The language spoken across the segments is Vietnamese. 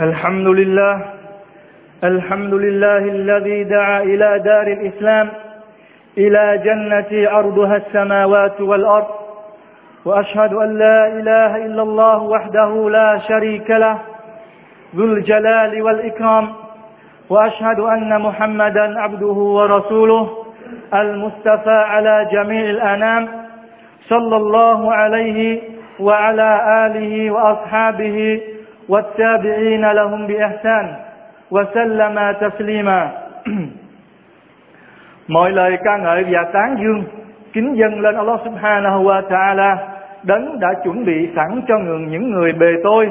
الحمد لله الحمد لله الذي دعا إلى دار الإسلام إلى جنة أرضها السماوات والأرض وأشهد أن لا إله إلا الله وحده لا شريك له ذو الجلال والإكرام وأشهد أن محمدا عبده ورسوله المصطفى على جميع الأنام صلى الله عليه وعلى آله وأصحابه والتابعين لهم بإحسان وسلم تسليما Mọi lời ca ngợi và tán dương kính dâng lên Allah Subhanahu wa Ta'ala đấng đã chuẩn bị sẵn cho ngừng những người bề tôi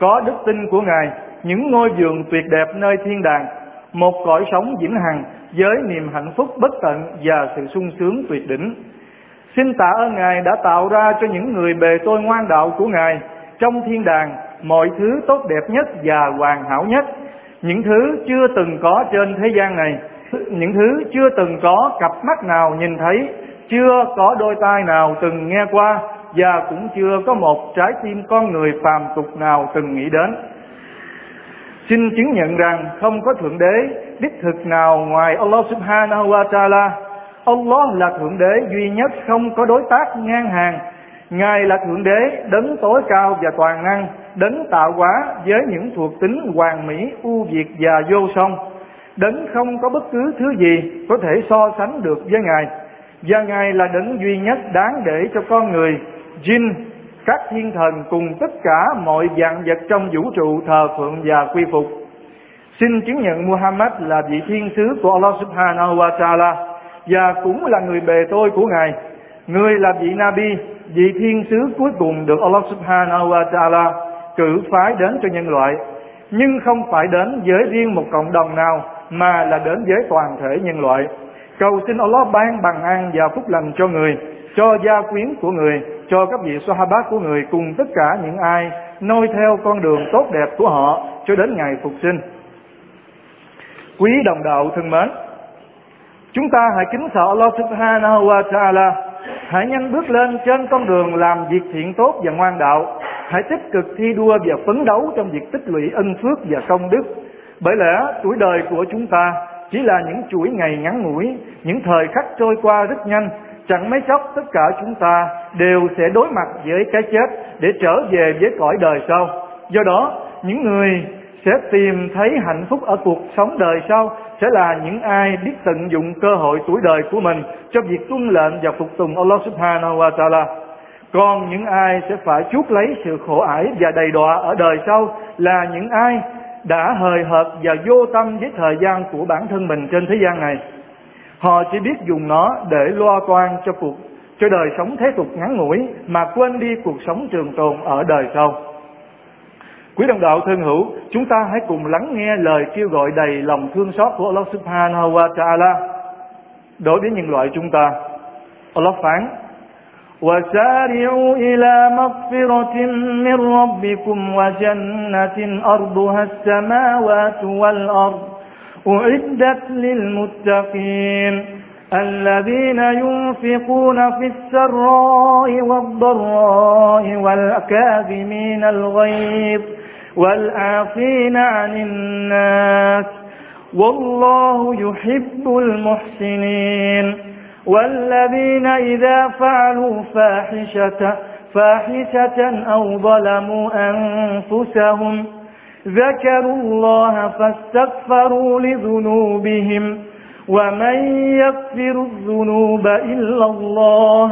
có đức tin của Ngài những ngôi vườn tuyệt đẹp nơi thiên đàng một cõi sống vĩnh hằng với niềm hạnh phúc bất tận và sự sung sướng tuyệt đỉnh xin tạ ơn Ngài đã tạo ra cho những người bề tôi ngoan đạo của Ngài trong thiên đàng mọi thứ tốt đẹp nhất và hoàn hảo nhất. Những thứ chưa từng có trên thế gian này, những thứ chưa từng có cặp mắt nào nhìn thấy, chưa có đôi tai nào từng nghe qua, và cũng chưa có một trái tim con người phàm tục nào từng nghĩ đến. Xin chứng nhận rằng không có thượng đế, đích thực nào ngoài Allah subhanahu wa ta'ala. Allah là thượng đế duy nhất, không có đối tác ngang hàng. Ngài là Thượng Đế, đấng tối cao và toàn năng, đấng tạo hóa với những thuộc tính hoàn mỹ, ưu việt và vô song. Đấng không có bất cứ thứ gì có thể so sánh được với Ngài. Và Ngài là đấng duy nhất đáng để cho con người, jin, các thiên thần cùng tất cả mọi dạng vật trong vũ trụ thờ phượng và quy phục. Xin chứng nhận Muhammad là vị thiên sứ của Allah subhanahu wa ta'ala và cũng là người bề tôi của Ngài. Người là vị Nabi, vị thiên sứ cuối cùng được Allah subhanahu wa ta'ala cử phái đến cho nhân loại. Nhưng không phải đến với riêng một cộng đồng nào mà là đến với toàn thể nhân loại. Cầu xin Allah ban bằng an và phúc lành cho người cho gia quyến của người cho các vị sahabat của người cùng tất cả những ai noi theo con đường tốt đẹp của họ cho đến ngày phục sinh. Quý đồng đạo thân mến chúng ta hãy kính sợ Allah subhanahu wa ta'ala hãy nhanh bước lên trên con đường làm việc thiện tốt và ngoan đạo. Hãy tích cực thi đua và phấn đấu trong việc tích lũy ân phước và công đức. Bởi lẽ, tuổi đời của chúng ta chỉ là những chuỗi ngày ngắn ngủi, những thời khắc trôi qua rất nhanh. Chẳng mấy chốc, tất cả chúng ta đều sẽ đối mặt với cái chết để trở về với cõi đời sau. Do đó, những người sẽ tìm thấy hạnh phúc ở cuộc sống đời sau sẽ là những ai biết tận dụng cơ hội tuổi đời của mình cho việc tuân lệnh và phục tùng Allah subhanahu wa ta'ala. Còn những ai sẽ phải chuốc lấy sự khổ ải và đầy đọa ở đời sau là những ai đã hời hợt và vô tâm với thời gian của bản thân mình trên thế gian này. Họ chỉ biết dùng nó để lo toan cho cuộc, cho đời sống thế tục ngắn ngủi mà quên đi cuộc sống trường tồn ở đời sau. Quý đồng đạo thân hữu, chúng ta hãy cùng lắng nghe lời kêu gọi đầy lòng thương xót của Allah Subhanahu wa Ta'ala đối với nhân loại chúng ta. Allah phán: وسارعوا إلى مغفرة من ربكم وجنة أرضها السماوات والأرض أعدت للمتقين الذين ينفقون في السراء والضراء والكاظمين الغيظ والعافين عن الناس والله يحب المحسنين والذين إذا فعلوا فاحشة فاحشة أو ظلموا أنفسهم ذكروا الله فاستغفروا لذنوبهم ومن يغفر الذنوب إلا الله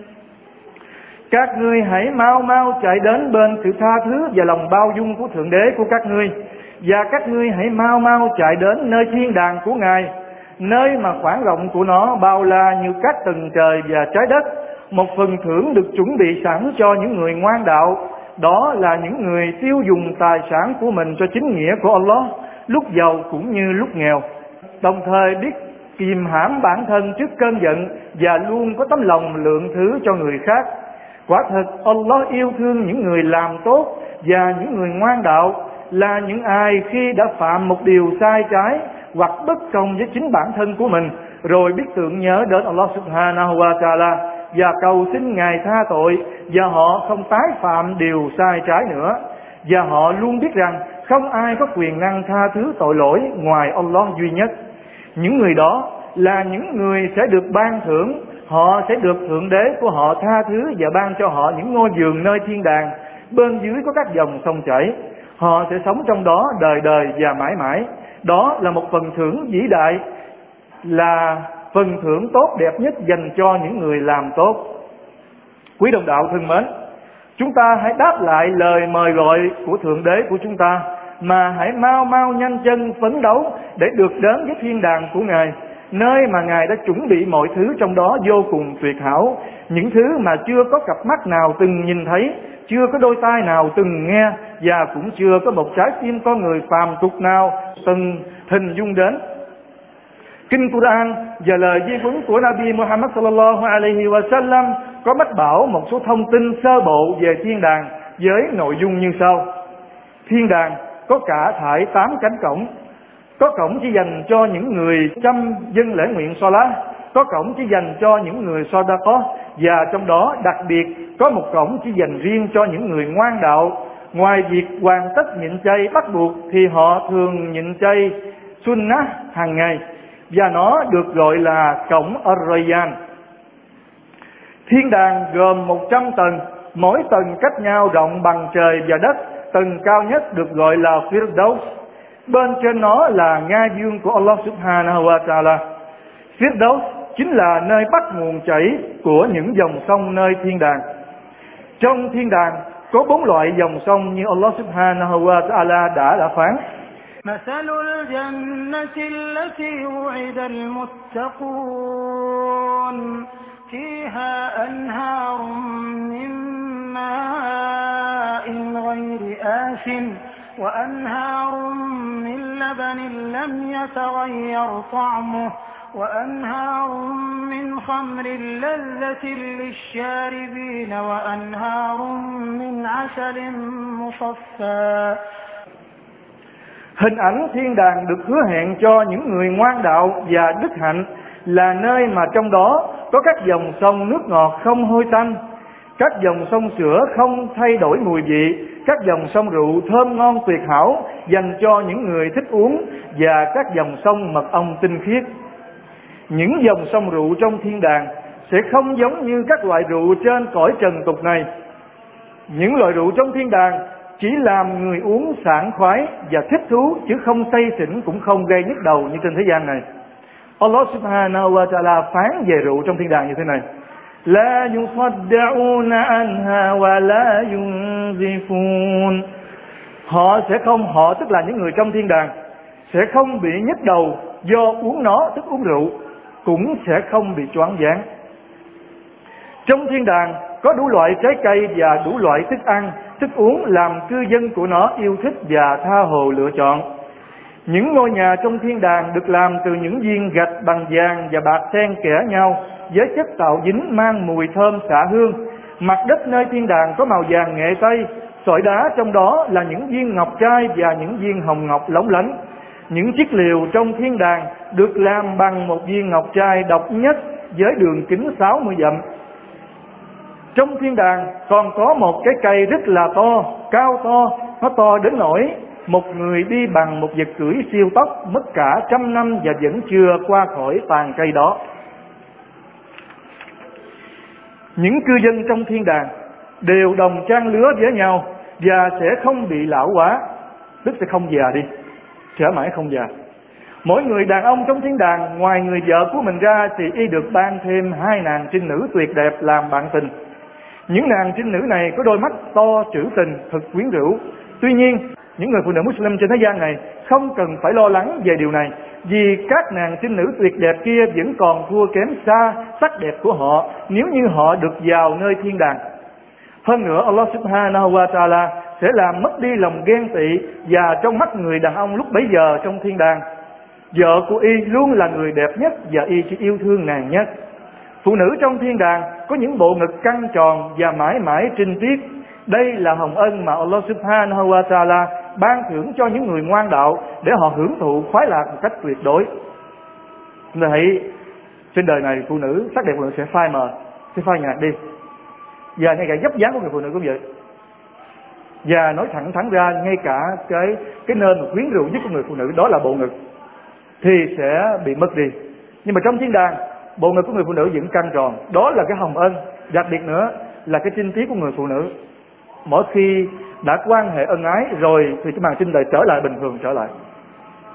Các ngươi hãy mau mau chạy đến bên sự tha thứ và lòng bao dung của Thượng Đế của các ngươi. Và các ngươi hãy mau mau chạy đến nơi thiên đàng của Ngài, nơi mà khoảng rộng của nó bao la như các tầng trời và trái đất. Một phần thưởng được chuẩn bị sẵn cho những người ngoan đạo, đó là những người tiêu dùng tài sản của mình cho chính nghĩa của Allah, lúc giàu cũng như lúc nghèo. Đồng thời biết kìm hãm bản thân trước cơn giận và luôn có tấm lòng lượng thứ cho người khác. Quả thật, Allah yêu thương những người làm tốt và những người ngoan đạo là những ai khi đã phạm một điều sai trái hoặc bất công với chính bản thân của mình, rồi biết tưởng nhớ đến Allah subhanahu wa ta'ala và cầu xin Ngài tha tội và họ không tái phạm điều sai trái nữa. Và họ luôn biết rằng không ai có quyền năng tha thứ tội lỗi ngoài Allah duy nhất. Những người đó là những người sẽ được ban thưởng họ sẽ được thượng đế của họ tha thứ và ban cho họ những ngôi giường nơi thiên đàng, bên dưới có các dòng sông chảy. Họ sẽ sống trong đó đời đời và mãi mãi. Đó là một phần thưởng vĩ đại, là phần thưởng tốt đẹp nhất dành cho những người làm tốt. Quý đồng đạo thân mến, chúng ta hãy đáp lại lời mời gọi của thượng đế của chúng ta, mà hãy mau mau nhanh chân phấn đấu để được đến với thiên đàng của ngài nơi mà ngài đã chuẩn bị mọi thứ trong đó vô cùng tuyệt hảo những thứ mà chưa có cặp mắt nào từng nhìn thấy chưa có đôi tai nào từng nghe và cũng chưa có một trái tim con người phàm tục nào từng hình dung đến Kinh Quran và lời di huấn của Nabi Muhammad sallallahu alaihi wa sallam có mách bảo một số thông tin sơ bộ về thiên đàng với nội dung như sau. Thiên đàng có cả thải tám cánh cổng, có cổng chỉ dành cho những người chăm dân lễ nguyện so lá, có cổng chỉ dành cho những người so đa có và trong đó đặc biệt có một cổng chỉ dành riêng cho những người ngoan đạo. Ngoài việc hoàn tất nhịn chay bắt buộc thì họ thường nhịn chay sunnah hàng ngày và nó được gọi là cổng Ar-Rayyan. Thiên đàng gồm 100 tầng, mỗi tầng cách nhau rộng bằng trời và đất, tầng cao nhất được gọi là Firdaus Bên trên nó là ngai dương của Allah Subhanahu wa Ta'ala. Firdaus chính là nơi bắt nguồn chảy của những dòng sông nơi thiên đàng. Trong thiên đàng có bốn loại dòng sông như Allah Subhanahu wa Ta'ala đã đã phán. مثل الجنة التي وعد المتقون فيها أنهار من ماء غير آس وأنهار من لبن لم يتغير طعمه وأنهار من خمر لذة للشاربين وأنهار من عسل مصفى Hình ảnh thiên đàng được hứa hẹn cho những người ngoan đạo và đức hạnh là nơi mà trong đó có các dòng sông nước ngọt không hôi tanh, các dòng sông sữa không thay đổi mùi vị, các dòng sông rượu thơm ngon tuyệt hảo dành cho những người thích uống và các dòng sông mật ong tinh khiết. Những dòng sông rượu trong thiên đàng sẽ không giống như các loại rượu trên cõi trần tục này. Những loại rượu trong thiên đàng chỉ làm người uống sảng khoái và thích thú, chứ không say xỉn cũng không gây nhức đầu như trên thế gian này. Allah subhanahu wa ta'ala phán về rượu trong thiên đàng như thế này. لا يصدعون عنها ولا ينزفون. Họ sẽ không, họ tức là những người trong thiên đàng, sẽ không bị nhức đầu do uống nó, tức uống rượu, cũng sẽ không bị choáng váng. Trong thiên đàng có đủ loại trái cây và đủ loại thức ăn thức uống làm cư dân của nó yêu thích và tha hồ lựa chọn. Những ngôi nhà trong thiên đàng được làm từ những viên gạch bằng vàng và bạc xen kẽ nhau với chất tạo dính mang mùi thơm xạ hương. Mặt đất nơi thiên đàng có màu vàng nghệ tây, sỏi đá trong đó là những viên ngọc trai và những viên hồng ngọc lóng lánh. Những chiếc liều trong thiên đàng được làm bằng một viên ngọc trai độc nhất với đường kính 60 dặm trong thiên đàng còn có một cái cây rất là to, cao to, nó to đến nỗi một người đi bằng một vật cưỡi siêu tốc mất cả trăm năm và vẫn chưa qua khỏi tàn cây đó. Những cư dân trong thiên đàng đều đồng trang lứa với nhau và sẽ không bị lão quá, tức sẽ không già đi, trở mãi không già. Mỗi người đàn ông trong thiên đàng ngoài người vợ của mình ra thì y được ban thêm hai nàng trinh nữ tuyệt đẹp làm bạn tình những nàng trinh nữ này có đôi mắt to trữ tình, thực quyến rũ. Tuy nhiên, những người phụ nữ Muslim trên thế gian này không cần phải lo lắng về điều này vì các nàng sinh nữ tuyệt đẹp kia vẫn còn thua kém xa sắc đẹp của họ, nếu như họ được vào nơi thiên đàng. Hơn nữa, Allah subhanahu wa ta'ala sẽ làm mất đi lòng ghen tị và trong mắt người đàn ông lúc bấy giờ trong thiên đàng. Vợ của y luôn là người đẹp nhất và y chỉ yêu thương nàng nhất. Phụ nữ trong thiên đàng có những bộ ngực căng tròn và mãi mãi trinh tiết. Đây là hồng ân mà Allah subhanahu wa ta'ala ban thưởng cho những người ngoan đạo để họ hưởng thụ khoái lạc một cách tuyệt đối. Chúng ta thấy trên đời này phụ nữ sắc đẹp phụ nữ sẽ phai mờ, sẽ phai nhạt đi. Và ngay cả dấp dáng của người phụ nữ cũng vậy. Và nói thẳng thẳng ra, ngay cả cái cái nơi mà quyến rũ nhất của người phụ nữ đó là bộ ngực, thì sẽ bị mất đi. Nhưng mà trong thiên đàng, bộ ngực của người phụ nữ vẫn căng tròn. Đó là cái hồng ân, đặc biệt nữa là cái trinh tiết của người phụ nữ mỗi khi đã quan hệ ân ái rồi thì cái màn trinh đời trở lại bình thường trở lại.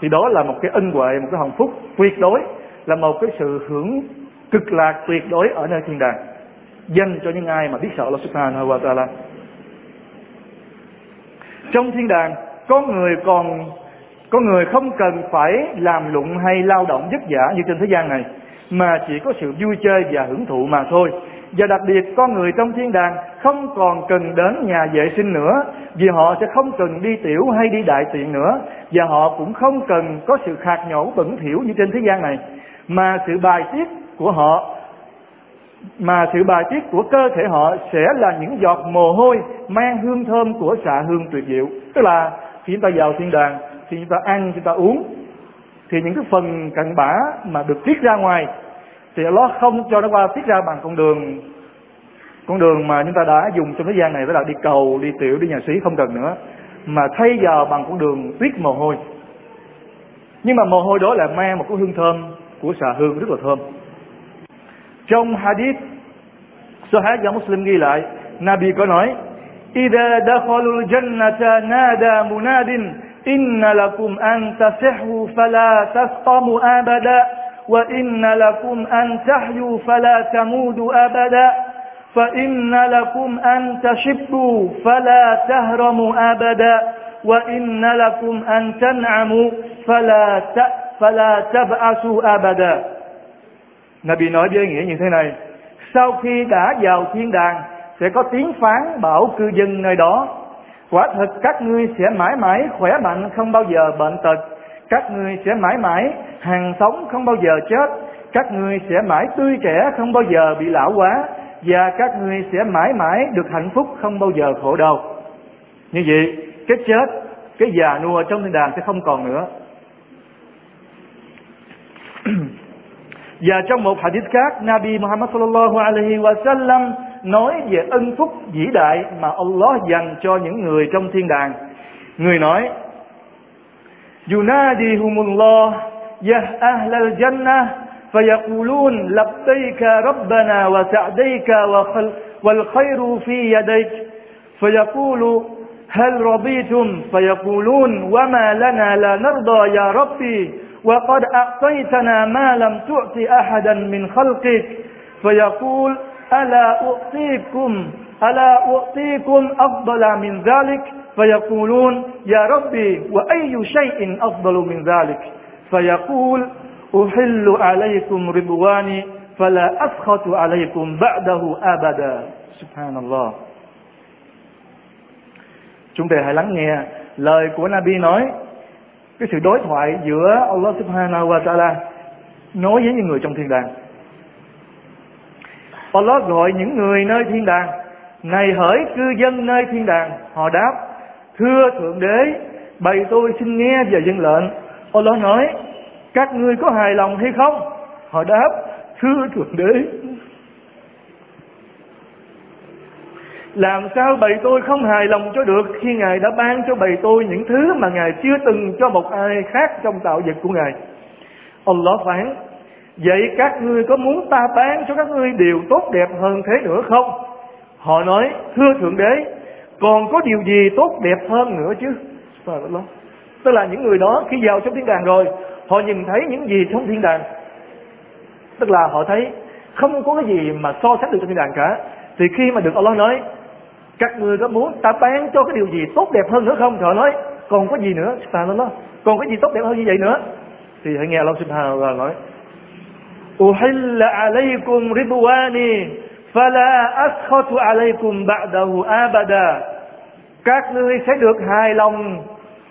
Thì đó là một cái ân huệ, một cái hồng phúc tuyệt đối, là một cái sự hưởng cực lạc tuyệt đối ở nơi thiên đàng, dành cho những ai mà biết sợ Allah subhanahu wa ta'ala. Trong thiên đàng, có người còn, có người không cần phải làm lụng hay lao động vất vả như trên thế gian này, mà chỉ có sự vui chơi và hưởng thụ mà thôi và đặc biệt con người trong thiên đàng không còn cần đến nhà vệ sinh nữa, vì họ sẽ không cần đi tiểu hay đi đại tiện nữa, và họ cũng không cần có sự khạc nhổ bẩn thỉu như trên thế gian này. Mà sự bài tiết của họ, mà sự bài tiết của cơ thể họ sẽ là những giọt mồ hôi mang hương thơm của xạ hương tuyệt diệu. Tức là, khi chúng ta vào thiên đàng, khi chúng ta ăn chúng ta uống, thì những cái phần cặn bã mà được tiết ra ngoài thì Allah không cho nó qua tiết ra bằng con đường con đường mà chúng ta đã dùng trong thời gian này đó là đi cầu đi tiểu đi nhà xí không cần nữa mà thay vào bằng con đường tuyết mồ hôi nhưng mà mồ hôi đó là mang một cái hương thơm của xà hương rất là thơm trong hadith Sahih do Muslim ghi lại Nabi có nói إذا دخلوا الجنة نادى مناد إن لكم أن تصحوا فلا تسقموا أبدا وإن لكم أن تحيوا فلا تمودوا أبدا فإن لكم أن تشبوا فلا تهرموا أبدا وإن لكم أن تنعموا فلا ت... فلا تبعثوا أبدا Nabi nói với nghĩa như thế này Sau khi đã vào thiên đàng Sẽ có tiếng phán bảo cư dân nơi đó Quả thật các ngươi sẽ mãi mãi khỏe mạnh Không bao giờ bệnh tật Các ngươi sẽ mãi mãi hàng sống không bao giờ chết. Các ngươi sẽ mãi tươi trẻ Không bao giờ bị lão quá Và các ngươi sẽ mãi mãi được hạnh phúc Không bao giờ khổ đau. Như vậy cái chết Cái già nua trong thiên đàng sẽ không còn nữa. Và trong một hadith khác, Nabi Muhammad sallallahu alaihi wa sallam nói về ân phúc vĩ đại mà Allah dành cho những người trong thiên đàng. Người nói: Yunadihumullah ya ahlal jannah فيقولون لبيك ربنا وسعديك والخير في يديك. فيقول هل رضيتم؟ فيقولون وما لنا لا نرضى يا ربي وقد أعطيتنا ما لم تعط أحدا من خلقك. فيقول ألا أعطيكم ألا أعطيكم أفضل من ذلك؟ فيقولون يا ربي وأي شيء أفضل من ذلك فيقول أحل عليكم رضواني فلا أسخط عليكم بعده أبدا سبحان الله Chúng ta hãy lắng nghe lời của Nabi nói cái sự đối thoại giữa Allah subhanahu wa ta'ala nói với những người trong thiên đàng Allah gọi những người nơi thiên đàng này hỡi cư dân nơi thiên đàng họ đáp thưa thượng đế, bày tôi xin nghe và dân lệnh. Allah nói, các ngươi có hài lòng hay không? Họ đáp, thưa thượng đế. Làm sao bầy tôi không hài lòng cho được khi ngài đã ban cho bầy tôi những thứ mà ngài chưa từng cho một ai khác trong tạo vật của ngài? Allah phán, vậy các ngươi có muốn ta ban cho các ngươi điều tốt đẹp hơn thế nữa không? Họ nói, thưa thượng đế còn có điều gì tốt đẹp hơn nữa chứ tức là những người đó khi vào trong thiên đàng rồi họ nhìn thấy những gì trong thiên đàng tức là họ thấy không có cái gì mà so sánh được trong thiên đàng cả thì khi mà được Allah nói các người có muốn ta bán cho cái điều gì tốt đẹp hơn nữa không? Thì họ nói, còn có gì nữa? Subhanallah. Còn cái gì tốt đẹp hơn như vậy nữa? Thì hãy nghe Allah subhanahu wa nói. أحل عليكم رضواني Fala askhatu alaykum ba'dahu abada. Các ngươi sẽ được hài lòng,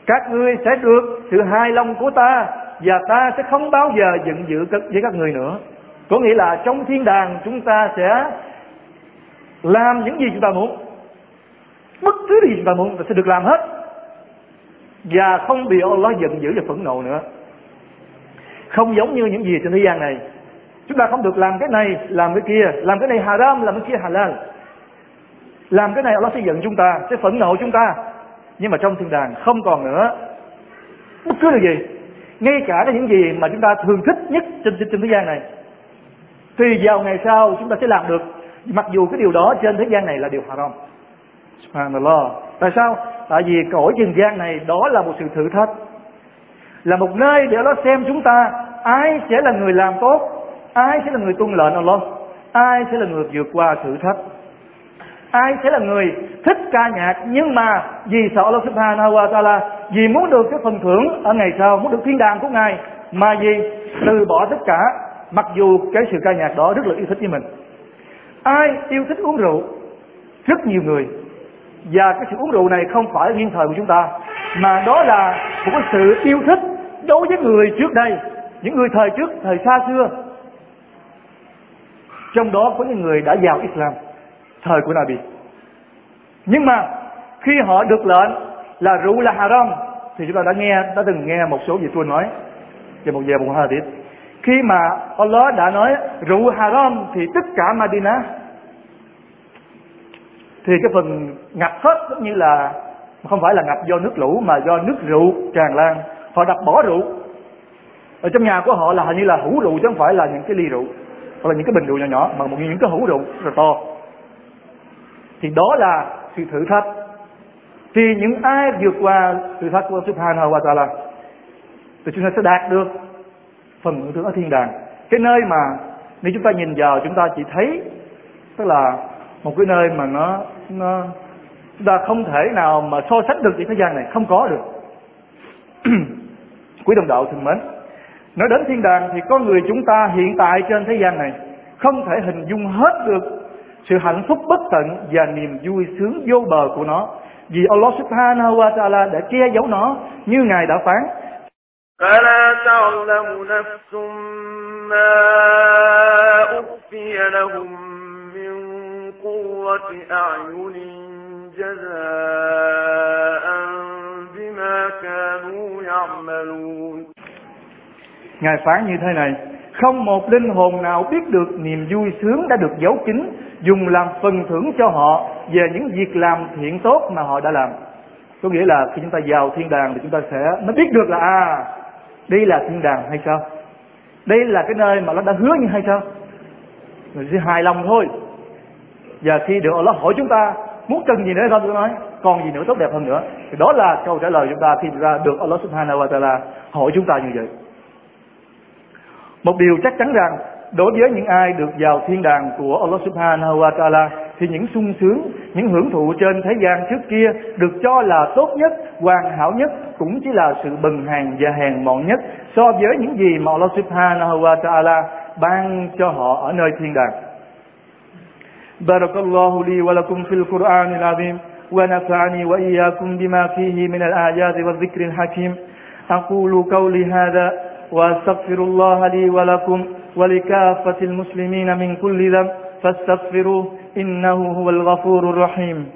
các ngươi sẽ được sự hài lòng của ta và ta sẽ không bao giờ giận dữ với các người nữa. Có nghĩa là trong thiên đàng chúng ta sẽ làm những gì chúng ta muốn. Bất cứ gì chúng ta muốn ta sẽ được làm hết. Và không bị Allah giận dữ và phẫn nộ nữa. Không giống như những gì trên thế gian này chúng ta không được làm cái này làm cái kia. Làm cái này haram làm cái kia halal. Làm cái này Allah sẽ giận chúng ta sẽ phẫn nộ chúng ta. Nhưng mà trong thiên đàng không còn nữa. Bất cứ điều gì. Ngay cả cái những gì mà chúng ta thường thích nhất trên, trên, trên thế gian này. Thì vào ngày sau chúng ta sẽ làm được. Mặc dù cái điều đó trên thế gian này là điều haram. Subhanallah. Tại sao? Tại vì cõi trần gian này đó là một sự thử thách. Là một nơi để nó xem chúng ta. Ai sẽ là người làm tốt? Ai sẽ là người tuân lệnh Allah? Ai sẽ là người vượt qua thử thách? Ai sẽ là người thích ca nhạc nhưng mà vì sợ Allah subhanahu wa ta'ala vì muốn được cái phần thưởng ở ngày sau, muốn được thiên đàng của ngài, mà vì từ bỏ tất cả, mặc dù cái sự ca nhạc đó rất là yêu thích với mình. Ai yêu thích uống rượu? Rất nhiều người. Và cái sự uống rượu này không phải riêng thời của chúng ta, mà đó là một cái sự yêu thích đối với người trước đây, những người thời trước, thời xa xưa trong đó có những người đã vào Islam. Thời của Nabi. Nhưng mà, khi họ được lệnh là rượu là haram, thì chúng ta đã nghe, đã từng nghe một số vị tu nói về một về một hadith. Khi mà Allah đã nói rượu haram, thì tất cả Madina thì cái phần ngập hết giống như là, không phải là ngập do nước lũ, mà do nước rượu tràn lan. Họ đặt bỏ rượu. Ở trong nhà của họ là hình như là hũ rượu, chứ không phải là những cái ly rượu hoặc là những cái bình rượu nhỏ nhỏ mà một những cái hũ rượu rất là to. Thì đó là sự thử thách. Thì những ai vượt qua thử thách của Subhanahu wa Taala, thì chúng ta sẽ đạt được phần hưởng thưởng ở thiên đàng. Cái nơi mà nếu chúng ta nhìn vào, chúng ta chỉ thấy, tức là một cái nơi mà nó nó chúng ta không thể nào mà so sánh được với thế gian này, không có được. Quý đồng đạo thân mến, nói đến thiên đàng thì có người chúng ta hiện tại trên thế gian này không thể hình dung hết được sự hạnh phúc bất tận và niềm vui sướng vô bờ của nó vì Allah subhanahu wa ta'ala đã che giấu nó như Ngài đã phán فلا تعلم نفس ما أخفي لهم من قوة أعين جزاء بما كانوا يعملون Ngài phán như thế này Không một linh hồn nào biết được niềm vui sướng đã được giấu kín, Dùng làm phần thưởng cho họ Về những việc làm thiện tốt mà họ đã làm. Có nghĩa là khi chúng ta vào thiên đàng Thì chúng ta sẽ mới biết được là À đây là thiên đàng hay sao? Đây là cái nơi mà nó đã hứa như hay sao? Mình sẽ hài lòng thôi. Và khi được Allah hỏi chúng ta, Muốn cần gì nữa không tôi nói? Còn gì nữa tốt đẹp hơn nữa? Thì đó là câu trả lời chúng ta Khi ra được Allah subhanahu wa ta'ala hỏi chúng ta như vậy. một điều chắc chắn rằng đối với những ai được vào thiên đàng của Allah Subhanahu wa Taala thì những sung sướng, những hưởng thụ trên thế gian trước kia được cho là tốt nhất, hoàn hảo nhất cũng chỉ là sự bần hàng và hèn mọn nhất so với những gì mà Allah Subhanahu wa Taala ban cho họ ở nơi thiên đàng. بارك الله لي ولكم في القرآن العظيم ونفعني وإياكم بما فيه من الآيات والذكر الحكيم أقول قولي هذا واستغفر الله لي ولكم ولكافة المسلمين من كل ذنب فاستغفروه إنه هو الغفور الرحيم.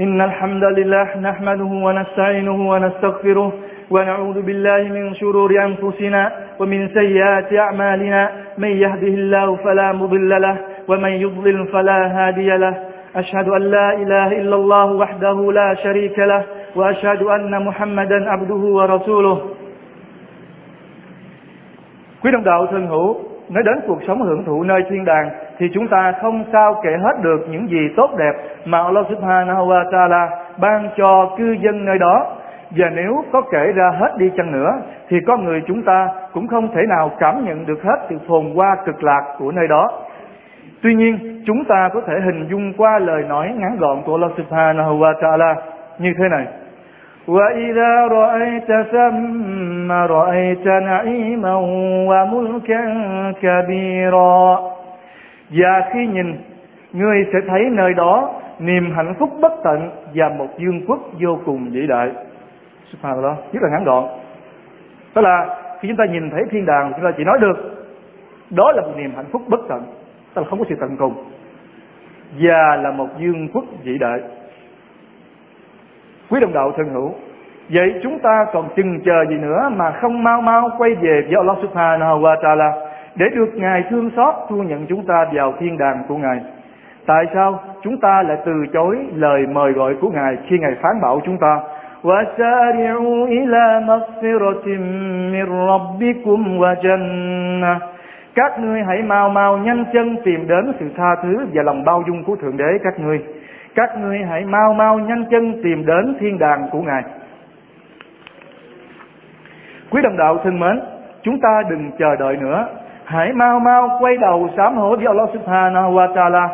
إن الحمد لله نحمده ونستعينه ونستغفره ونعوذ بالله من شرور أنفسنا ومن سيئات أعمالنا. من يهده الله فلا مضل له ومن يضلل فلا هادي له. أشهد أن لا إله إلا الله وحده لا شريك له وأشهد أن محمدا عبده ورسوله Quý đồng đạo thân hữu, nói đến cuộc sống hưởng thụ nơi thiên đàng thì chúng ta không sao kể hết được những gì tốt đẹp mà Allah Subhanahu wa Ta'ala ban cho cư dân nơi đó. Và nếu có kể ra hết đi chăng nữa thì con người chúng ta cũng không thể nào cảm nhận được hết sự phồn hoa cực lạc của nơi đó. Tuy nhiên, chúng ta có thể hình dung qua lời nói ngắn gọn của Allah Subhanahu wa Taala như thế này. وإذا رأيت ثم رأيت نعيما وملكا كبيرا Và khi nhìn, ngươi sẽ thấy nơi đó niềm hạnh phúc bất tận và một dương quốc vô cùng vĩ đại. Subhanallah rất là ngắn gọn đó là khi chúng ta nhìn thấy thiên đàng chúng ta chỉ nói được đó là một niềm hạnh phúc bất tận tức là không có sự tận cùng và là một dương quốc vĩ đại quý đồng đạo thân hữu vậy chúng ta còn chừng chờ gì nữa mà không mau mau quay về với Allah Subhanahu wa Taala để được ngài thương xót thu nhận chúng ta vào thiên đàng của ngài tại sao chúng ta lại từ chối lời mời gọi của ngài khi ngài phán bảo chúng ta وسارعوا إلى مغفرة من ربكم وجنة các ngươi hãy mau mau nhanh chân tìm đến sự tha thứ và lòng bao dung của thượng đế, các ngươi. Các ngươi hãy mau mau nhanh chân tìm đến thiên đàng của ngài. Quý đồng đạo thân mến, chúng ta đừng chờ đợi nữa. Hãy mau mau quay đầu sám hối với Allah subhanahu wa ta'ala.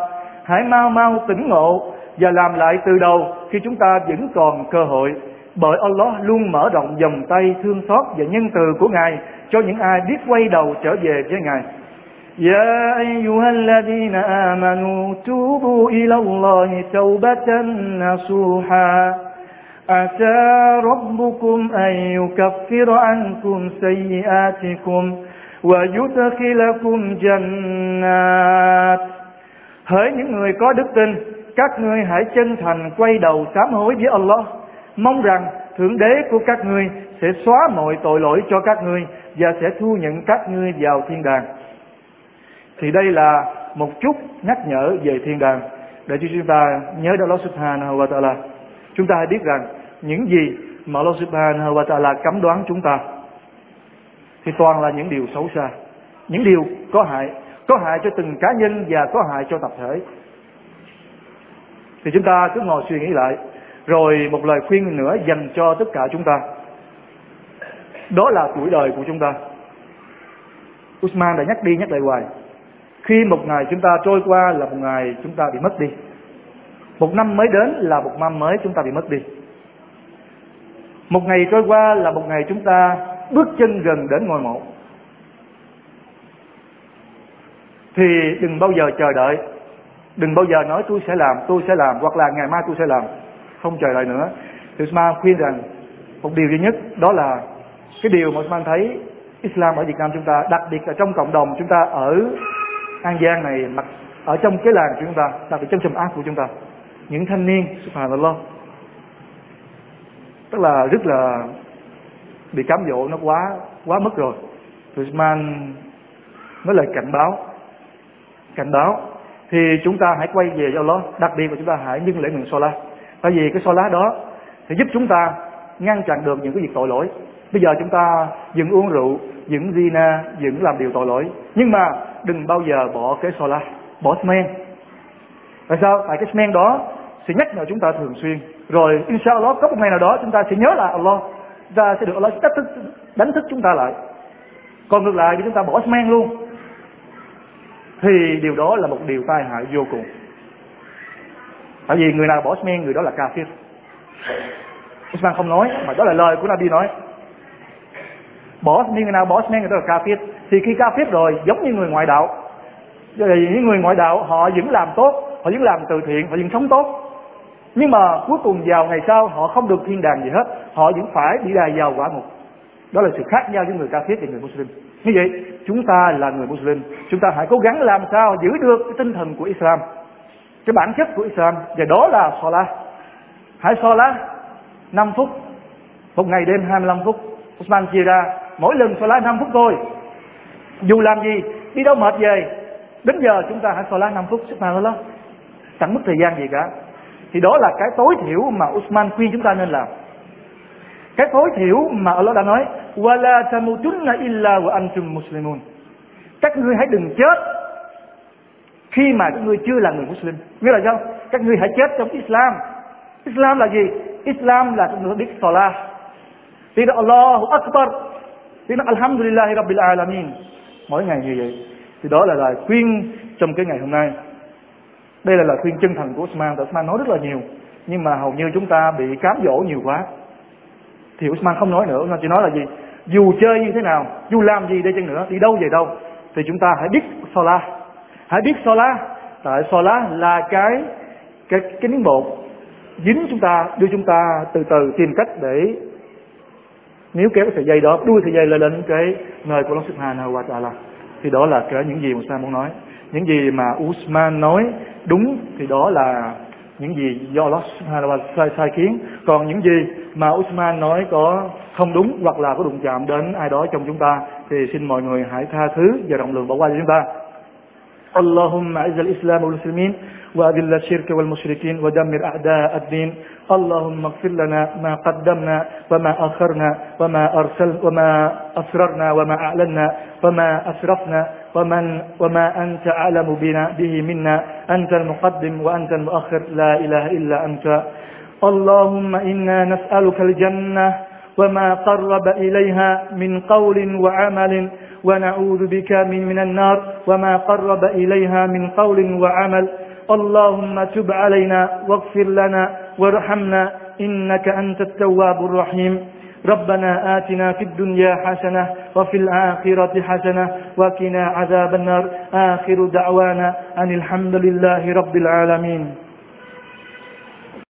Hãy mau mau tỉnh ngộ và làm lại từ đầu khi chúng ta vẫn còn cơ hội bởi Allah luôn mở rộng vòng tay thương xót và nhân từ của Ngài cho những ai biết quay đầu trở về với Ngài. يا أيها الذين آمنوا توبوا إلى الله توبة نصوحا عسى ربكم أن يكفر عنكم سيئاتكم ويدخلكم جنات Hỡi những người có đức tin, các ngươi hãy chân thành quay đầu sám hối với Allah mong rằng thượng đế của các ngươi sẽ xóa mọi tội lỗi cho các ngươi và sẽ thu nhận các ngươi vào thiên đàng. Thì đây là một chút nhắc nhở về thiên đàng. Để cho chúng ta nhớ đến Allah subhanahu wa ta'ala. Chúng ta hãy biết rằng những gì mà Allah subhanahu wa ta'ala cấm đoán chúng ta thì toàn là những điều xấu xa. Những điều có hại có hại cho từng cá nhân và có hại cho tập thể. Thì chúng ta cứ ngồi suy nghĩ lại rồi một lời khuyên nữa dành cho tất cả chúng ta. Đó là tuổi đời của chúng ta. Usman đã nhắc đi nhắc lại hoài. Khi một ngày chúng ta trôi qua là một ngày chúng ta bị mất đi. Một năm mới đến là một năm mới chúng ta bị mất đi. Một ngày trôi qua là một ngày chúng ta bước chân gần đến ngôi mộ. Thì đừng bao giờ chờ đợi Đừng bao giờ nói tôi sẽ làm, tôi sẽ làm Hoặc là ngày mai tôi sẽ làm không chờ đợi nữa. Thì Usman khuyên rằng một điều duy nhất, đó là cái điều mà Usman thấy Islam ở Việt Nam chúng ta, đặc biệt là trong cộng đồng chúng ta ở An Giang này, mặc, ở trong cái làng của chúng ta, đặc biệt trong trầm ác của chúng ta, những thanh niên, subhanallah, tức là rất là bị cám dỗ, nó quá quá mất rồi. Thì Usman nói lời cảnh báo cảnh báo. Thì chúng ta hãy quay về cho Allah, đặc biệt là chúng ta hãy nhân lễ nguyện Salah tại vì cái so lá đó sẽ giúp chúng ta ngăn chặn được những cái việc tội lỗi. Bây giờ chúng ta dừng uống rượu dừng zina dừng làm điều tội lỗi. Nhưng mà đừng bao giờ bỏ cái so lá bỏ smen. Tại sao? Tại cái smen đó sẽ nhắc nhở chúng ta thường xuyên. Rồi inshallah có một ngày nào đó chúng ta sẽ nhớ lại Allah chúng ta sẽ được Allah đánh thức, đánh thức chúng ta lại. Còn ngược lại thì chúng ta bỏ smen luôn. Thì điều đó là một điều tai hại vô cùng tại vì người nào bỏ smen người đó là kafir. Usman không nói, mà đó là lời của Nabi nói. Bỏ smen người nào bỏ smen người đó là kafir. Thì khi kafir rồi, giống như người ngoại đạo. Vì những người ngoại đạo, họ vẫn làm tốt, họ vẫn làm từ thiện, họ vẫn sống tốt. Nhưng mà cuối cùng vào ngày sau, họ không được thiên đàng gì hết. Họ vẫn phải đi đài vào quả ngục đó là sự khác nhau giữa người kafir và người Muslim. Như vậy, chúng ta là người Muslim. Chúng ta hãy cố gắng làm sao giữ được cái tinh thần của Islam cái bản chất của Islam, và đó là Salah hãy Salah 5 phút, một ngày đêm 25 phút. Usman chia ra, mỗi lần Salah 5 phút thôi. Dù làm gì, đi đâu mệt về, đến giờ chúng ta hãy Salah 5 phút, Subhanallah. Chẳng mất thời gian gì cả. Thì đó là cái tối thiểu mà Usman khuyên chúng ta nên làm. Cái tối thiểu mà Allah đã nói wala tamutunna illa wa antum muslimun. Các ngươi hãy đừng chết khi mà các ngươi chưa là người Muslim, nghĩa là sao? Các ngươi hãy chết trong Islam. Islam là gì? Islam là các ngươi biết Salah. Tiếng Allahu Akbar. Tiếng Alhamdulillahi Rabbil Alamin. Mỗi ngày như vậy. Thì đó là lời khuyên trong cái ngày hôm nay. Đây là lời khuyên chân thành của Usman. Tại Usman nói rất là nhiều. Nhưng mà hầu như chúng ta bị cám dỗ nhiều quá. Thì Usman không nói nữa. Usman chỉ nói là gì? Dù chơi như thế nào, dù làm gì đây chăng nữa, đi đâu về đâu, thì chúng ta hãy biết Salah hãy biết sola tại sola là cái cái cái miếng bột dính chúng ta đưa chúng ta từ từ tìm cách để nếu kéo cái sợi dây đó đuôi sợi dây lên đến cái nơi của Allah Subhanahu wa Taala thì đó là cái những gì mà sa muốn nói. Những gì mà Usman nói đúng thì đó là những gì do Allah Subhanahu wa sai, sai kiến còn những gì mà Usman nói có không đúng hoặc là có đụng chạm đến ai đó trong chúng ta thì xin mọi người hãy tha thứ và rộng lượng bỏ qua cho chúng ta. اللهم اعز الإسلام والمسلمين وأذل الشرك والمشركين ودمر أعداء الدين. اللهم اغفر لنا ما قدمنا وما أخرنا وما أرسل وما أسررنا وما أعلنا وما أسرفنا ومن وما أنت أعلم بنا به منا. أنت المقدم وأنت المؤخر. لا إله إلا أنت. اللهم إنا نسألك الجنة وما قرب إليها من قول وعمل. ونعوذ بك من من النار وما قرب إليها من قول وعمل. اللهم تب علينا واغفر لنا وارحمنا إنك أنت التواب الرحيم. ربنا آتنا في الدنيا حسنة وفي الآخرة حسنة وقنا عذاب النار. آخر دعوانا أن الحمد لله رب العالمين.